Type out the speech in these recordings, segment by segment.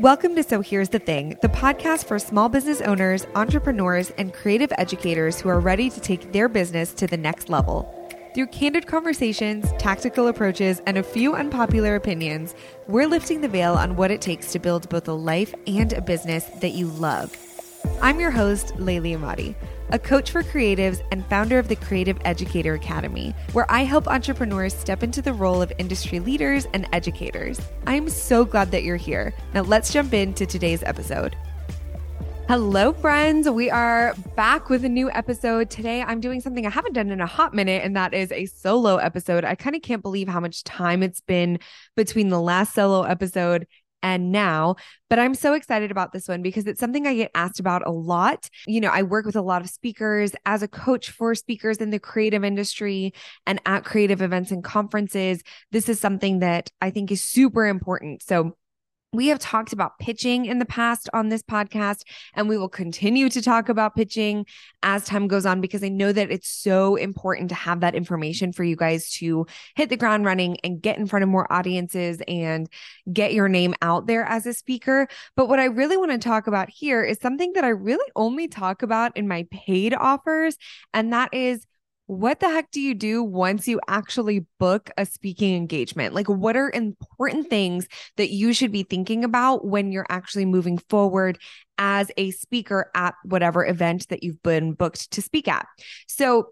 Welcome to So Here's the Thing, the podcast for small business owners, entrepreneurs, and creative educators who are ready to take their business to the next level. Through candid conversations, tactical approaches, and a few unpopular opinions, we're lifting the veil on what it takes to build both a life and a business that you love. I'm your host, Layli Emadi a coach for creatives and founder of the Creative Educator Academy, where I help entrepreneurs step into the role of industry leaders and educators. I'm so glad that you're here. Now, let's jump into today's episode. Hello, friends. We are back with a new episode. Today, I'm doing something I haven't done in a hot minute, and that is a solo episode. I kind of can't believe how much time it's been between the last solo episode and now. But I'm so excited about this one because it's something I get asked about a lot. You know, I work with a lot of speakers as a coach for speakers in the creative industry and at creative events and conferences. This is something that I think is super important. So, we have talked about pitching in the past on this podcast, and we will continue to talk about pitching as time goes on because I know that it's so important to have that information for you guys to hit the ground running and get in front of more audiences and get your name out there as a speaker. But what I really want to talk about here is something that I really only talk about in my paid offers, and that is what the heck do you do once you actually book a speaking engagement? Like, what are important things that you should be thinking about when you're actually moving forward as a speaker at whatever event that you've been booked to speak at? So,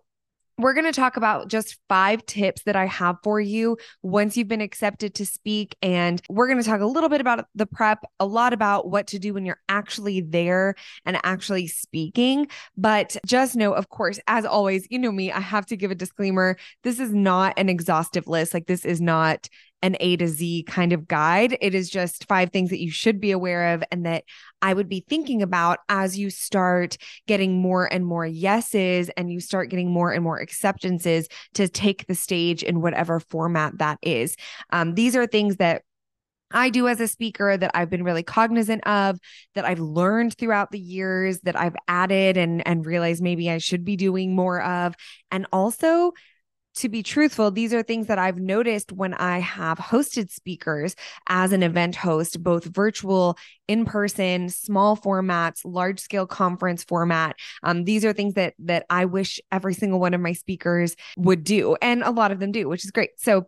we're going to talk about just five tips that I have for you once you've been accepted to speak. And we're going to talk a little bit about the prep, a lot about what to do when you're actually there and actually speaking. But just know, of course, as always, you know me, I have to give a disclaimer. This is not an exhaustive list. Like, this is not an A to Z kind of guide. It is just five things that you should be aware of and that I would be thinking about as you start getting more and more yeses and you start getting more and more acceptances to take the stage in whatever format that is. Um, these are things that I do as a speaker that I've been really cognizant of, that I've learned throughout the years, that I've added and and realized maybe I should be doing more of, and also to be truthful, these are things that I've noticed when I have hosted speakers as an event host, both virtual, in person, small formats, large scale conference format. Um, these are things that that I wish every single one of my speakers would do, and a lot of them do, which is great. So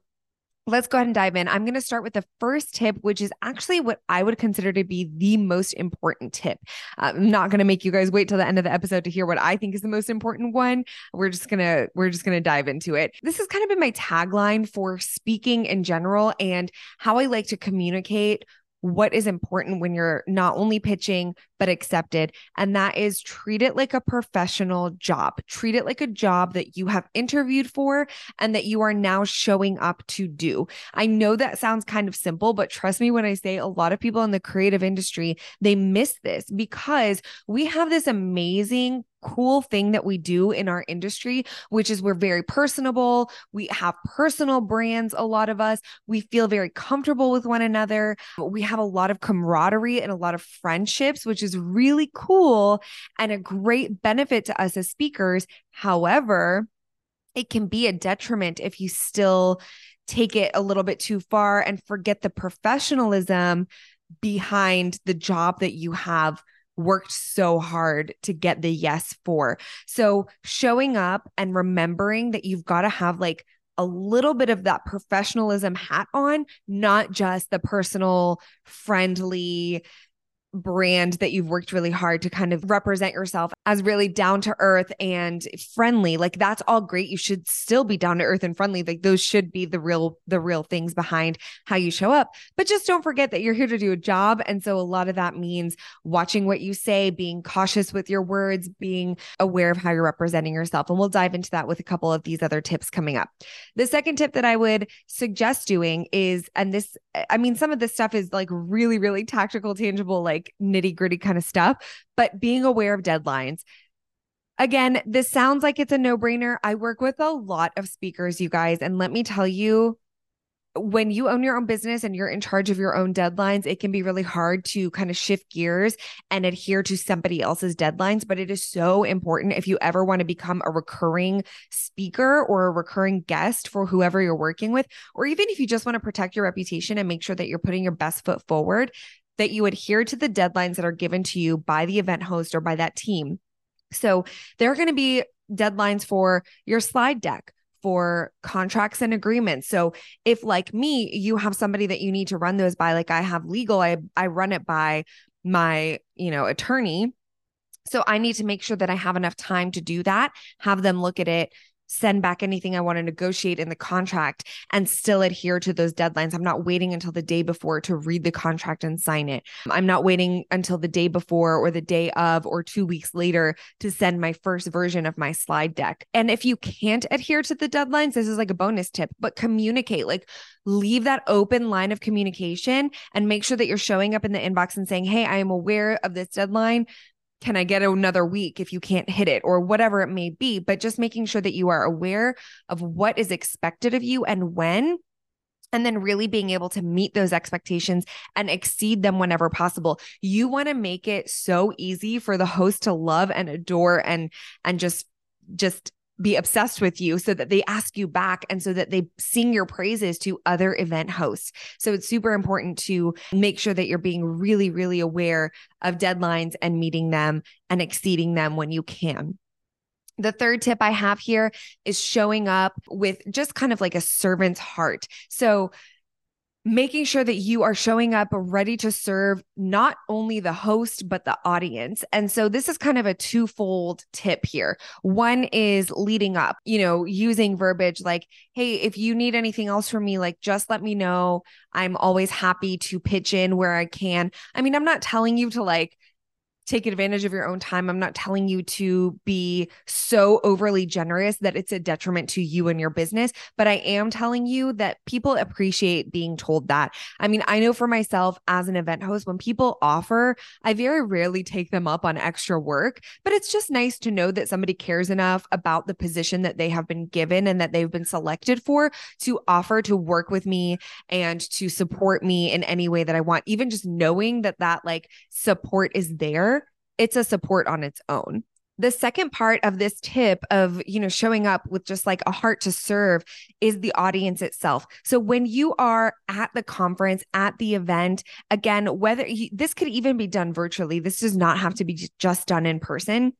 let's go ahead and dive in. I'm going to start with the first tip, which is actually what I would consider to be the most important tip. Uh, I'm not going to make you guys wait till the end of the episode to hear what I think is the most important one. We're just going to we're just going to dive into it. This has kind of been my tagline for speaking in general and how I like to communicate what is important when you're not only pitching but accepted. And that is treat it like a professional job. Treat it like a job that you have interviewed for and that you are now showing up to do. I know that sounds kind of simple but trust me when i say a lot of people in the creative industry they miss this because we have this amazing cool thing that we do in our industry, which is we're very personable. We have personal brands, a lot of us. We feel very comfortable with one another. We have a lot of camaraderie and a lot of friendships, which is really cool and a great benefit to us as speakers. However, it can be a detriment if you still take it a little bit too far and forget the professionalism behind the job that you have worked so hard to get the yes for. So showing up and remembering that you've got to have like a little bit of that professionalism hat on, not just the personal, friendly, brand that you've worked really hard to kind of represent yourself as really down to earth and friendly like that's all great. You should still be down to earth and friendly. Like those should be the real the real things behind how you show up. But just don't forget that you're here to do a job. And so a lot of that means watching what you say being cautious with your words being aware of how you're representing yourself. And we'll dive into that with a couple of these other tips coming up. The second tip that i would suggest doing is and this i mean some of this stuff is like really really tactical tangible like nitty gritty kind of stuff, but being aware of deadlines. Again, this sounds like it's a no brainer. I work with a lot of speakers, you guys. And let me tell you, when you own your own business and you're in charge of your own deadlines, it can be really hard to kind of shift gears and adhere to somebody else's deadlines. But it is so important if you ever want to become a recurring speaker or a recurring guest for whoever you're working with, or even if you just want to protect your reputation and make sure that you're putting your best foot forward, that you adhere to the deadlines that are given to you by the event host or by that team. So there are going to be deadlines for your slide deck, for contracts and agreements. So if like me, you have somebody that you need to run those by, like I have legal, I I run it by my, you know, attorney. So I need to make sure that I have enough time to do that, have them look at it, send back anything I want to negotiate in the contract and still adhere to those deadlines. I'm not waiting until the day before to read the contract and sign it. I'm not waiting until the day before or the day of or two weeks later to send my first version of my slide deck. And if you can't adhere to the deadlines, this is like a bonus tip, but communicate, like leave that open line of communication and make sure that you're showing up in the inbox and saying, Hey, I am aware of this deadline can I get another week if you can't hit it or whatever it may be, but just making sure that you are aware of what is expected of you and when. And then really being able to meet those expectations and exceed them whenever possible. You want to make it so easy for the host to love and adore and and just just be obsessed with you so that they ask you back and so that they sing your praises to other event hosts. So it's super important to make sure that you're being really, really aware of deadlines and meeting them and exceeding them when you can. The third tip I have here is showing up with just kind of like a servant's heart. So, making sure that you are showing up ready to serve not only the host, but the audience. And so this is kind of a twofold tip here. One is leading up, you know, using verbiage like, Hey, if you need anything else from me, like just let me know. I'm always happy to pitch in where I can. I mean, I'm not telling you to like, take advantage of your own time. I'm not telling you to be so overly generous that it's a detriment to you and your business, but I am telling you that people appreciate being told that. I mean, I know for myself as an event host, when people offer, I very rarely take them up on extra work, but it's just nice to know that somebody cares enough about the position that they have been given and that they've been selected for to offer to work with me and to support me in any way that I want. Even just knowing that that like support is there it's a support on its own. The second part of this tip of, you know, showing up with just like a heart to serve is the audience itself. So when you are at the conference, at the event, again, whether you, this could even be done virtually, this does not have to be just done in person.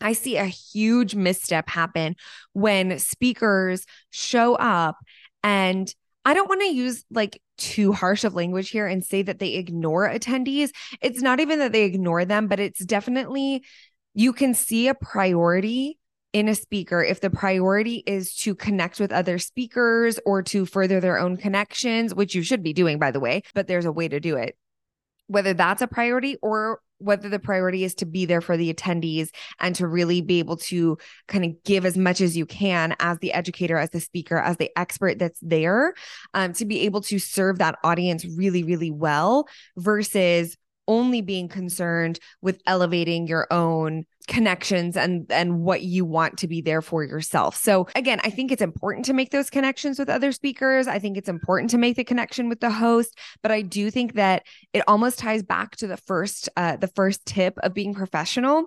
I see a huge misstep happen when speakers show up and I don't want to use like too harsh of language here and say that they ignore attendees. It's not even that they ignore them, but it's definitely you can see a priority in a speaker if the priority is to connect with other speakers or to further their own connections, which you should be doing, by the way, but there's a way to do it. Whether that's a priority or whether the priority is to be there for the attendees and to really be able to kind of give as much as you can as the educator, as the speaker, as the expert that's there, um, to be able to serve that audience really, really well versus only being concerned with elevating your own connections and and what you want to be there for yourself. So again, I think it's important to make those connections with other speakers. I think it's important to make the connection with the host, but I do think that it almost ties back to the first uh the first tip of being professional.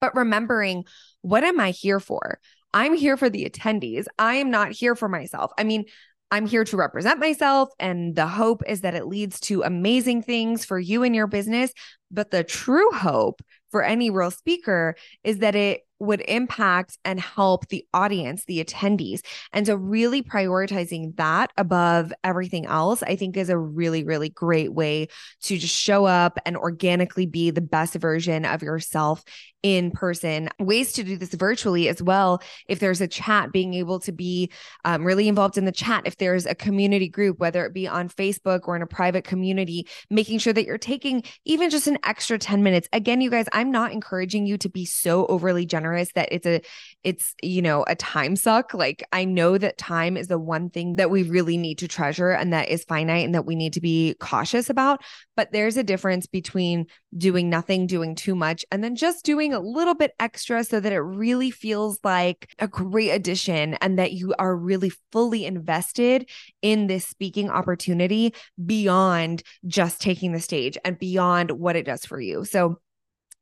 But remembering what am I here for? I'm here for the attendees. I am not here for myself. I mean, I'm here to represent myself. And the hope is that it leads to amazing things for you and your business. But the true hope for any real speaker is that it would impact and help the audience, the attendees. And so, really prioritizing that above everything else, I think is a really, really great way to just show up and organically be the best version of yourself in person. Ways to do this virtually as well. If there's a chat, being able to be um, really involved in the chat. If there's a community group, whether it be on Facebook or in a private community, making sure that you're taking even just an extra 10 minutes. Again, you guys, I'm not encouraging you to be so overly generous that it's a, it's, you know, a time suck. Like I know that time is the one thing that we really need to treasure and that is finite and that we need to be cautious about. But there's a difference between doing nothing, doing too much, and then just doing a little bit extra so that it really feels like a great addition and that you are really fully invested in this speaking opportunity beyond just taking the stage and beyond what it does for you. So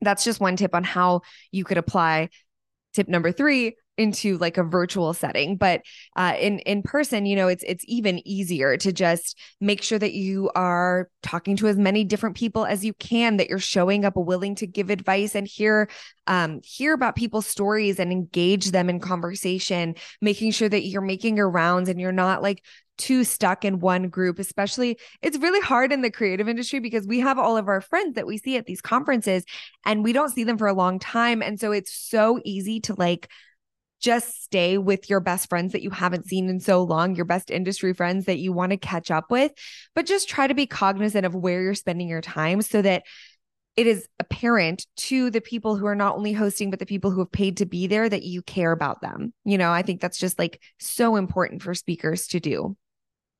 that's just one tip on how you could apply. Tip number three into like a virtual setting but uh, in in person you know it's it's even easier to just make sure that you are talking to as many different people as you can that you're showing up willing to give advice and hear um, hear about people's stories and engage them in conversation making sure that you're making your rounds and you're not like too stuck in one group, especially it's really hard in the creative industry because we have all of our friends that we see at these conferences and we don't see them for a long time. And so it's so easy to like just stay with your best friends that you haven't seen in so long, your best industry friends that you want to catch up with, but just try to be cognizant of where you're spending your time so that it is apparent to the people who are not only hosting, but the people who have paid to be there that you care about them. You know, I think that's just like so important for speakers to do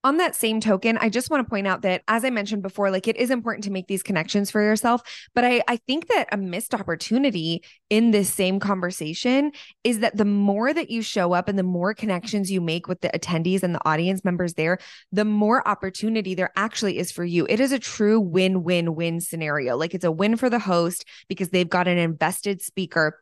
on that same token, I just want to point out that, as I mentioned before, like it is important to make these connections for yourself. But I, I think that a missed opportunity in this same conversation is that the more that you show up and the more connections you make with the attendees and the audience members there, the more opportunity there actually is for you. It is a true win win win scenario. Like it's a win for the host because they've got an invested speaker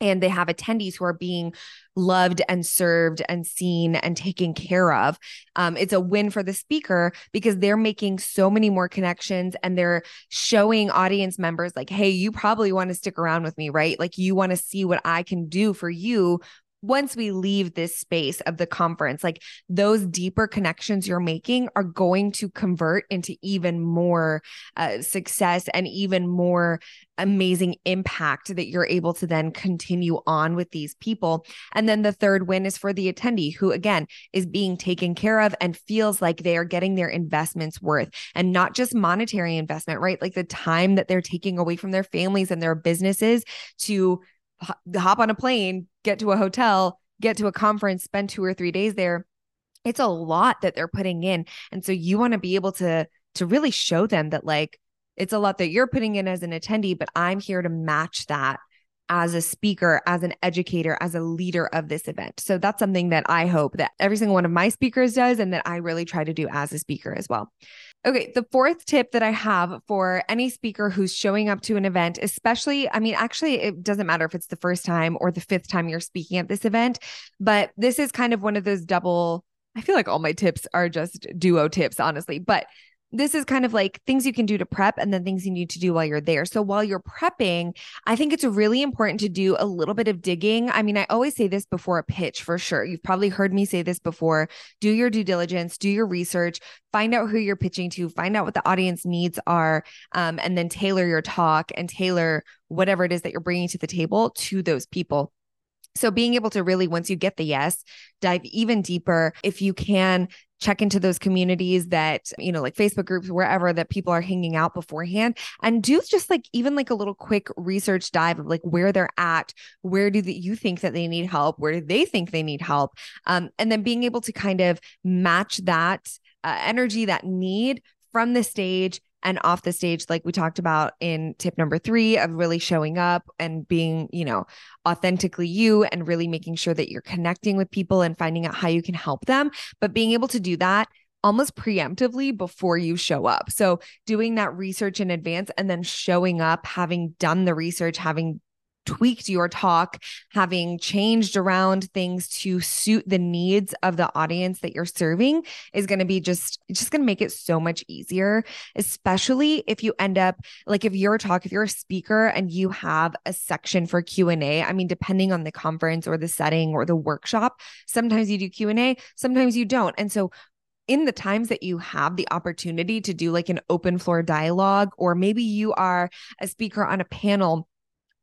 and they have attendees who are being loved and served and seen and taken care of. Um, it's a win for the speaker because they're making so many more connections and they're showing audience members, like, hey, you probably want to stick around with me, right? Like, you want to see what I can do for you once we leave this space of the conference, like those deeper connections you're making are going to convert into even more uh, success and even more amazing impact that you're able to then continue on with these people. And then the third win is for the attendee who, again, is being taken care of and feels like they are getting their investments worth and not just monetary investment, right? Like the time that they're taking away from their families and their businesses to hop on a plane, get to a hotel, get to a conference, spend two or three days there. It's a lot that they're putting in. And so you want to be able to to really show them that like it's a lot that you're putting in as an attendee, but I'm here to match that as a speaker, as an educator, as a leader of this event. So that's something that I hope that every single one of my speakers does and that I really try to do as a speaker as well. Okay, the fourth tip that I have for any speaker who's showing up to an event, especially, I mean, actually, it doesn't matter if it's the first time or the fifth time you're speaking at this event, but this is kind of one of those double. I feel like all my tips are just duo tips, honestly. But this is kind of like things you can do to prep and then things you need to do while you're there. So while you're prepping, I think it's really important to do a little bit of digging. I mean, I always say this before a pitch for sure. You've probably heard me say this before. Do your due diligence, do your research, find out who you're pitching to, find out what the audience needs are, um, and then tailor your talk and tailor whatever it is that you're bringing to the table to those people. So being able to really, once you get the yes, dive even deeper. If you can check into those communities that, you know, like Facebook groups, wherever that people are hanging out beforehand and do just like even like a little quick research dive of like where they're at, where do the, you think that they need help, where do they think they need help? Um, and then being able to kind of match that uh, energy, that need from the stage and off the stage like we talked about in tip number 3 of really showing up and being you know authentically you and really making sure that you're connecting with people and finding out how you can help them but being able to do that almost preemptively before you show up. So, doing that research in advance and then showing up, having done the research, having tweaked your talk, having changed around things to suit the needs of the audience that you're serving is going to be just just going to make it so much easier, especially if you end up like if you're a talk if you're a speaker and you have a section for Q&A, I mean depending on the conference or the setting or the workshop, sometimes you do Q&A, sometimes you don't. And so in the times that you have the opportunity to do like an open floor dialogue, or maybe you are a speaker on a panel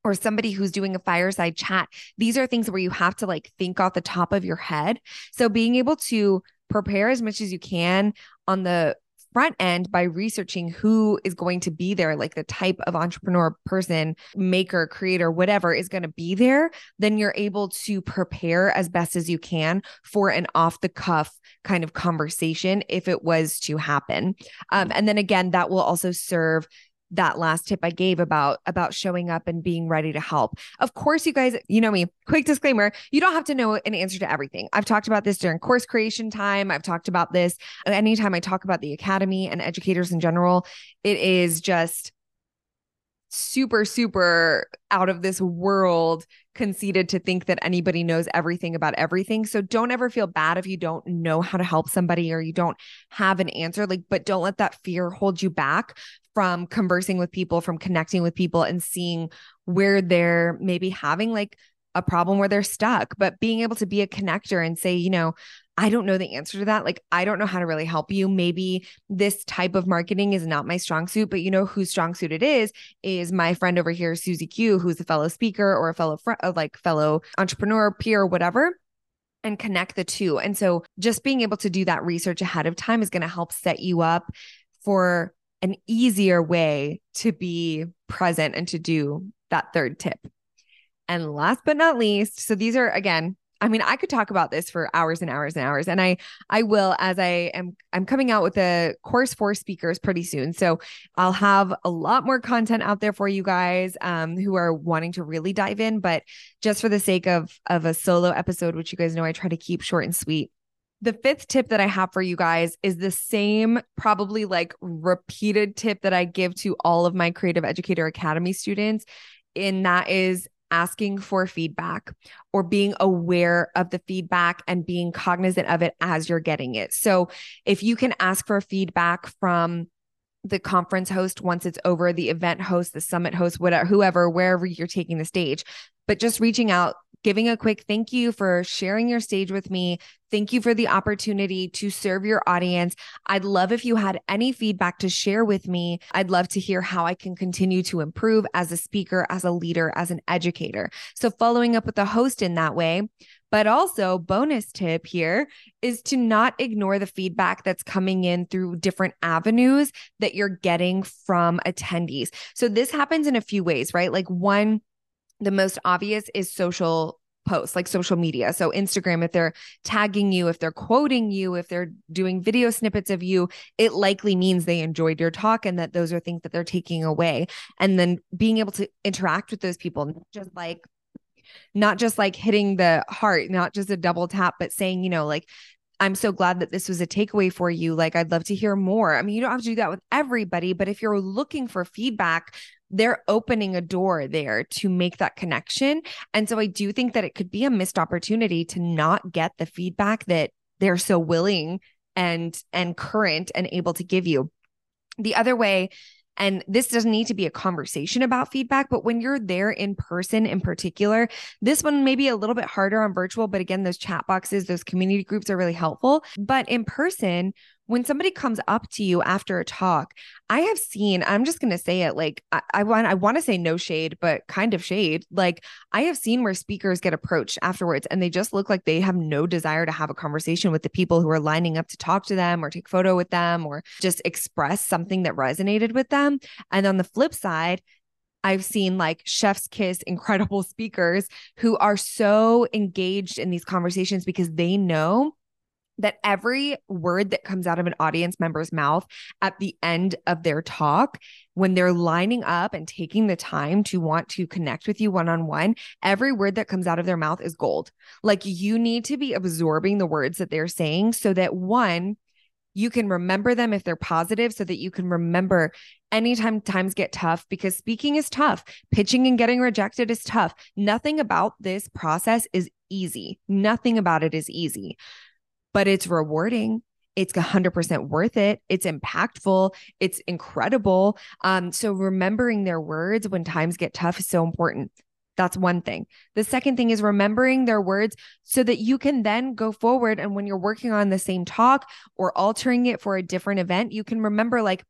or somebody who's doing a fireside chat. These are things where you have to like think off the top of your head. So being able to prepare as much as you can on the front end by researching who is going to be there, like the type of entrepreneur, person, maker, creator, whatever is going to be there, then you're able to prepare as best as you can for an off the cuff kind of conversation if it was to happen. Um, and then again, that will also serve that last tip I gave about about showing up and being ready to help. Of course, you guys, you know me. Quick disclaimer, you don't have to know an answer to everything. I've talked about this during course creation time. I've talked about this anytime I talk about the academy and educators in general. It is just super, super out of this world conceited to think that anybody knows everything about everything. So don't ever feel bad if you don't know how to help somebody or you don't have an answer. Like, but don't let that fear hold you back from conversing with people, from connecting with people and seeing where they're maybe having like a problem where they're stuck, but being able to be a connector and say, you know, I don't know the answer to that. Like, I don't know how to really help you. Maybe this type of marketing is not my strong suit, but you know whose strong suit it is, is my friend over here, Susie Q, who's a fellow speaker or a fellow, fr- uh, like fellow entrepreneur, peer, whatever and connect the two. And so just being able to do that research ahead of time is going to help set you up for an easier way to be present and to do that third tip. And last but not least, so these are again, I mean, I could talk about this for hours and hours and hours, and I I will as I am I'm coming out with a course for speakers pretty soon, so I'll have a lot more content out there for you guys um, who are wanting to really dive in. But just for the sake of of a solo episode, which you guys know I try to keep short and sweet. The fifth tip that I have for you guys is the same, probably like repeated tip that I give to all of my Creative Educator Academy students. And that is asking for feedback or being aware of the feedback and being cognizant of it as you're getting it. So if you can ask for feedback from the conference host once it's over, the event host, the summit host, whatever, whoever, wherever you're taking the stage, but just reaching out giving a quick thank you for sharing your stage with me. Thank you for the opportunity to serve your audience. I'd love if you had any feedback to share with me. I'd love to hear how I can continue to improve as a speaker, as a leader, as an educator. So, following up with the host in that way. But also, bonus tip here is to not ignore the feedback that's coming in through different avenues that you're getting from attendees. So, this happens in a few ways, right? Like, one, the most obvious is social posts like social media. So Instagram if they're tagging you, if they're quoting you, if they're doing video snippets of you, it likely means they enjoyed your talk and that those are things that they're taking away. And then being able to interact with those people just like not just like hitting the heart, not just a double tap, but saying, you know, like I'm so glad that this was a takeaway for you. Like, I'd love to hear more. I mean, you don't have to do that with everybody, but if you're looking for feedback, they're opening a door there to make that connection. And so I do think that it could be a missed opportunity to not get the feedback that they're so willing and and current and able to give you. The other way and this doesn't need to be a conversation about feedback, but when you're there in person in particular, this one may be a little bit harder on virtual. But again, those chat boxes, those community groups are really helpful. But in person, when somebody comes up to you after a talk, I have seen, I'm just going to say it like I, I want I want to say no shade, but kind of shade. Like I have seen where speakers get approached afterwards and they just look like they have no desire to have a conversation with the people who are lining up to talk to them or take photo with them or just express something that resonated with them. And on the flip side, I've seen like chef's kiss incredible speakers who are so engaged in these conversations because they know that every word that comes out of an audience member's mouth at the end of their talk, when they're lining up and taking the time to want to connect with you one on one, every word that comes out of their mouth is gold. Like you need to be absorbing the words that they're saying so that one, you can remember them if they're positive so that you can remember anytime times get tough because speaking is tough. Pitching and getting rejected is tough. Nothing about this process is easy. Nothing about it is easy but it's rewarding it's 100% worth it. It's impactful. It's incredible. Um, so remembering their words when times get tough is so important. That's one thing. The second thing is remembering their words so that you can then go forward. And when you're working on the same talk or altering it for a different event, you can remember, like,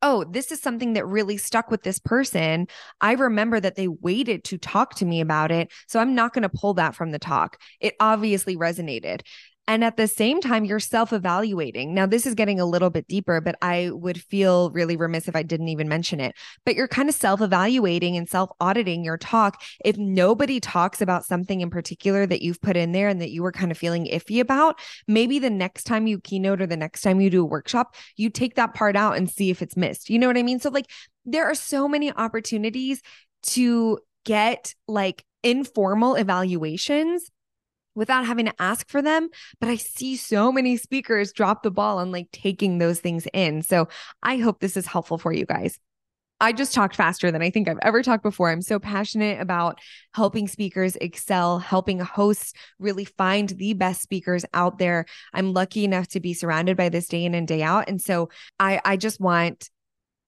oh, this is something that really stuck with this person. I remember that they waited to talk to me about it. So I'm not going to pull that from the talk. It obviously resonated. And at the same time, you're self evaluating. Now, this is getting a little bit deeper, but I would feel really remiss if I didn't even mention it. But you're kind of self evaluating and self auditing your talk. If nobody talks about something in particular that you've put in there and that you were kind of feeling iffy about, maybe the next time you keynote or the next time you do a workshop, you take that part out and see if it's missed. You know what I mean? So, like, there are so many opportunities to get like informal evaluations without having to ask for them. But I see so many speakers drop the ball on like taking those things in. So I hope this is helpful for you guys. I just talked faster than I think I've ever talked before. I'm so passionate about helping speakers excel, helping hosts really find the best speakers out there. I'm lucky enough to be surrounded by this day in and day out. And so I I just want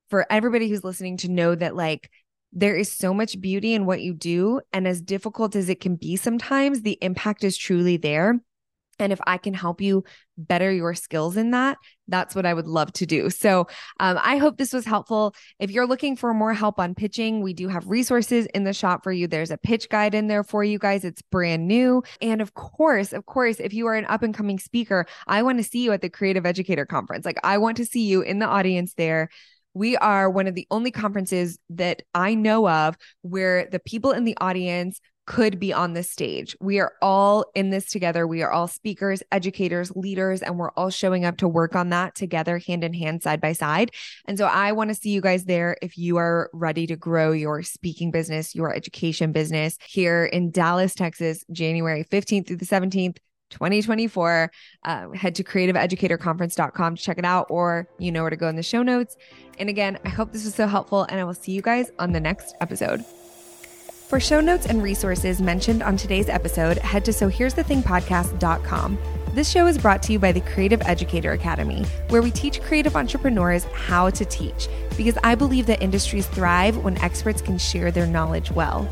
for everybody who's listening to know that like there is so much beauty in what you do and as difficult as it can be sometimes the impact is truly there and if I can help you better your skills in that, that's what I would love to do. So um, I hope this was helpful. If you're looking for more help on pitching, we do have resources in the shop for you. There's a pitch guide in there for you guys. It's brand new. And of course, of course, if you are an up and coming speaker, I want to see you at the Creative Educator Conference. Like I want to see you in the audience there we are one of the only conferences that I know of where the people in the audience could be on this stage. We are all in this together. We are all speakers, educators, leaders, and we're all showing up to work on that together, hand in hand, side by side. And so I want to see you guys there if you are ready to grow your speaking business, your education business here in Dallas, Texas, January 15th through the 17th. 2024. Uh, head to creativeeducatorconference.com to check it out, or you know where to go in the show notes. And again, I hope this was so helpful, and I will see you guys on the next episode. For show notes and resources mentioned on today's episode, head to sohere'sthethingpodcast.com. This show is brought to you by the Creative Educator Academy, where we teach creative entrepreneurs how to teach, because I believe that industries thrive when experts can share their knowledge well.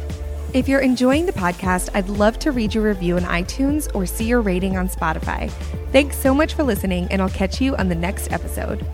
If you're enjoying the podcast, I'd love to read your review on iTunes or see your rating on Spotify. Thanks so much for listening, and I'll catch you on the next episode.